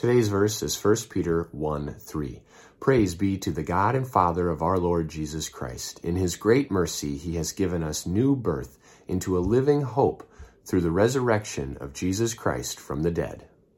Today's verse is 1 Peter 1 3. Praise be to the God and Father of our Lord Jesus Christ. In his great mercy, he has given us new birth into a living hope through the resurrection of Jesus Christ from the dead.